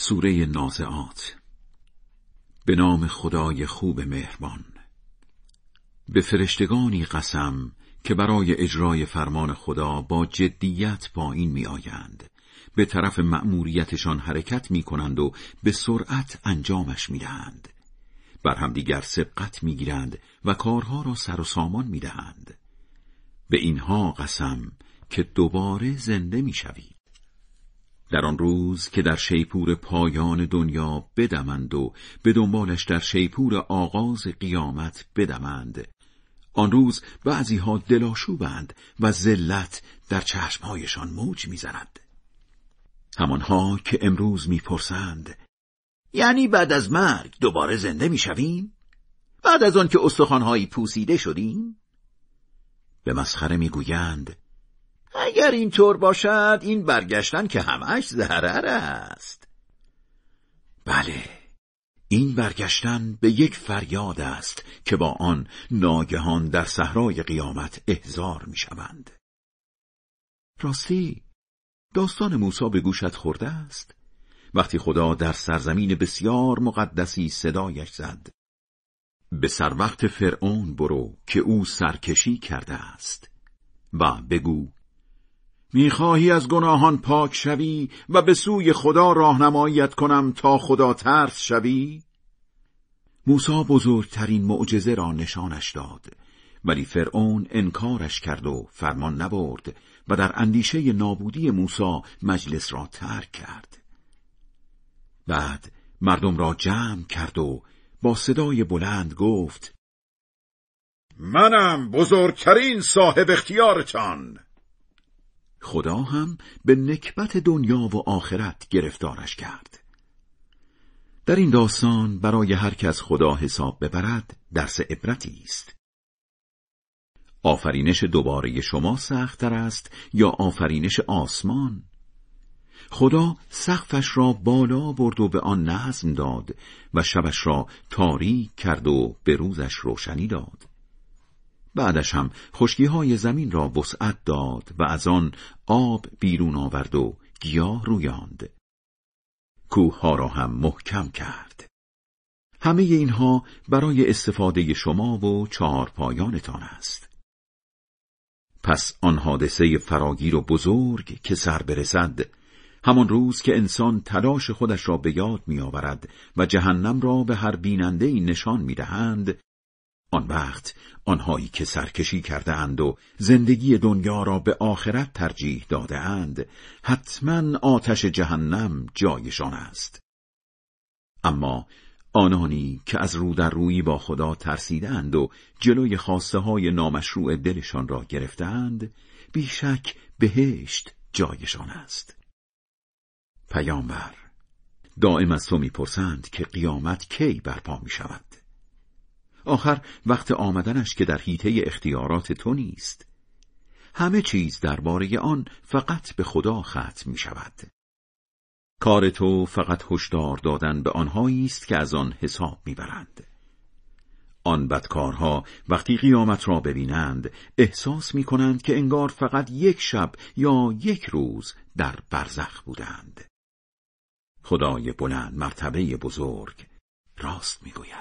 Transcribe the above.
سوره نازعات به نام خدای خوب مهربان به فرشتگانی قسم که برای اجرای فرمان خدا با جدیت پایین می آیند. به طرف مأموریتشان حرکت می کنند و به سرعت انجامش می دهند. بر همدیگر سبقت می گیرند و کارها را سر و سامان می دهند. به اینها قسم که دوباره زنده می شوید. در آن روز که در شیپور پایان دنیا بدمند و به دنبالش در شیپور آغاز قیامت بدمند آن روز بعضی ها دلاشوبند و ذلت در چشمهایشان موج می‌زند. همانها که امروز می‌پرسند یعنی بعد از مرگ دوباره زنده می‌شویم؟ بعد از آن که استخوانهایی پوسیده شدیم؟ به مسخره می‌گویند اگر اینطور باشد این برگشتن که همش ضرر است. بله این برگشتن به یک فریاد است که با آن ناگهان در صحرای قیامت احضار می‌شوند. راستی داستان موسی به گوشت خورده است. وقتی خدا در سرزمین بسیار مقدسی صدایش زد به سر وقت فرعون برو که او سرکشی کرده است و بگو می‌خواهی از گناهان پاک شوی و به سوی خدا راهنماییت کنم تا خدا ترس شوی؟ موسی بزرگترین معجزه را نشانش داد ولی فرعون انکارش کرد و فرمان نبرد و در اندیشه نابودی موسی مجلس را ترک کرد بعد مردم را جمع کرد و با صدای بلند گفت منم بزرگترین صاحب اختیارتان خدا هم به نکبت دنیا و آخرت گرفتارش کرد. در این داستان برای هر کس خدا حساب ببرد درس عبرتی است. آفرینش دوباره شما سختتر است یا آفرینش آسمان؟ خدا سقفش را بالا برد و به آن نظم داد و شبش را تاریک کرد و به روزش روشنی داد. بعدش هم خشکی های زمین را وسعت داد و از آن آب بیرون آورد و گیاه رویاند. کوه ها را هم محکم کرد. همه اینها برای استفاده شما و چهار پایانتان است. پس آن حادثه فراگیر و بزرگ که سر برسد همان روز که انسان تلاش خودش را به یاد می آورد و جهنم را به هر بیننده نشان می دهند آن وقت آنهایی که سرکشی کرده اند و زندگی دنیا را به آخرت ترجیح داده اند حتما آتش جهنم جایشان است. اما آنانی که از رو در روی با خدا ترسیدند و جلوی خواسته های نامشروع دلشان را گرفتند بیشک بهشت جایشان است. پیامبر دائم از تو می‌پرسند که قیامت کی برپا می شود آخر وقت آمدنش که در حیطه اختیارات تو نیست. همه چیز درباره آن فقط به خدا ختم می شود. کار تو فقط هشدار دادن به آنهایی است که از آن حساب می‌برند آن بدکارها وقتی قیامت را ببینند احساس می کنند که انگار فقط یک شب یا یک روز در برزخ بودند. خدای بلند مرتبه بزرگ راست می‌گوید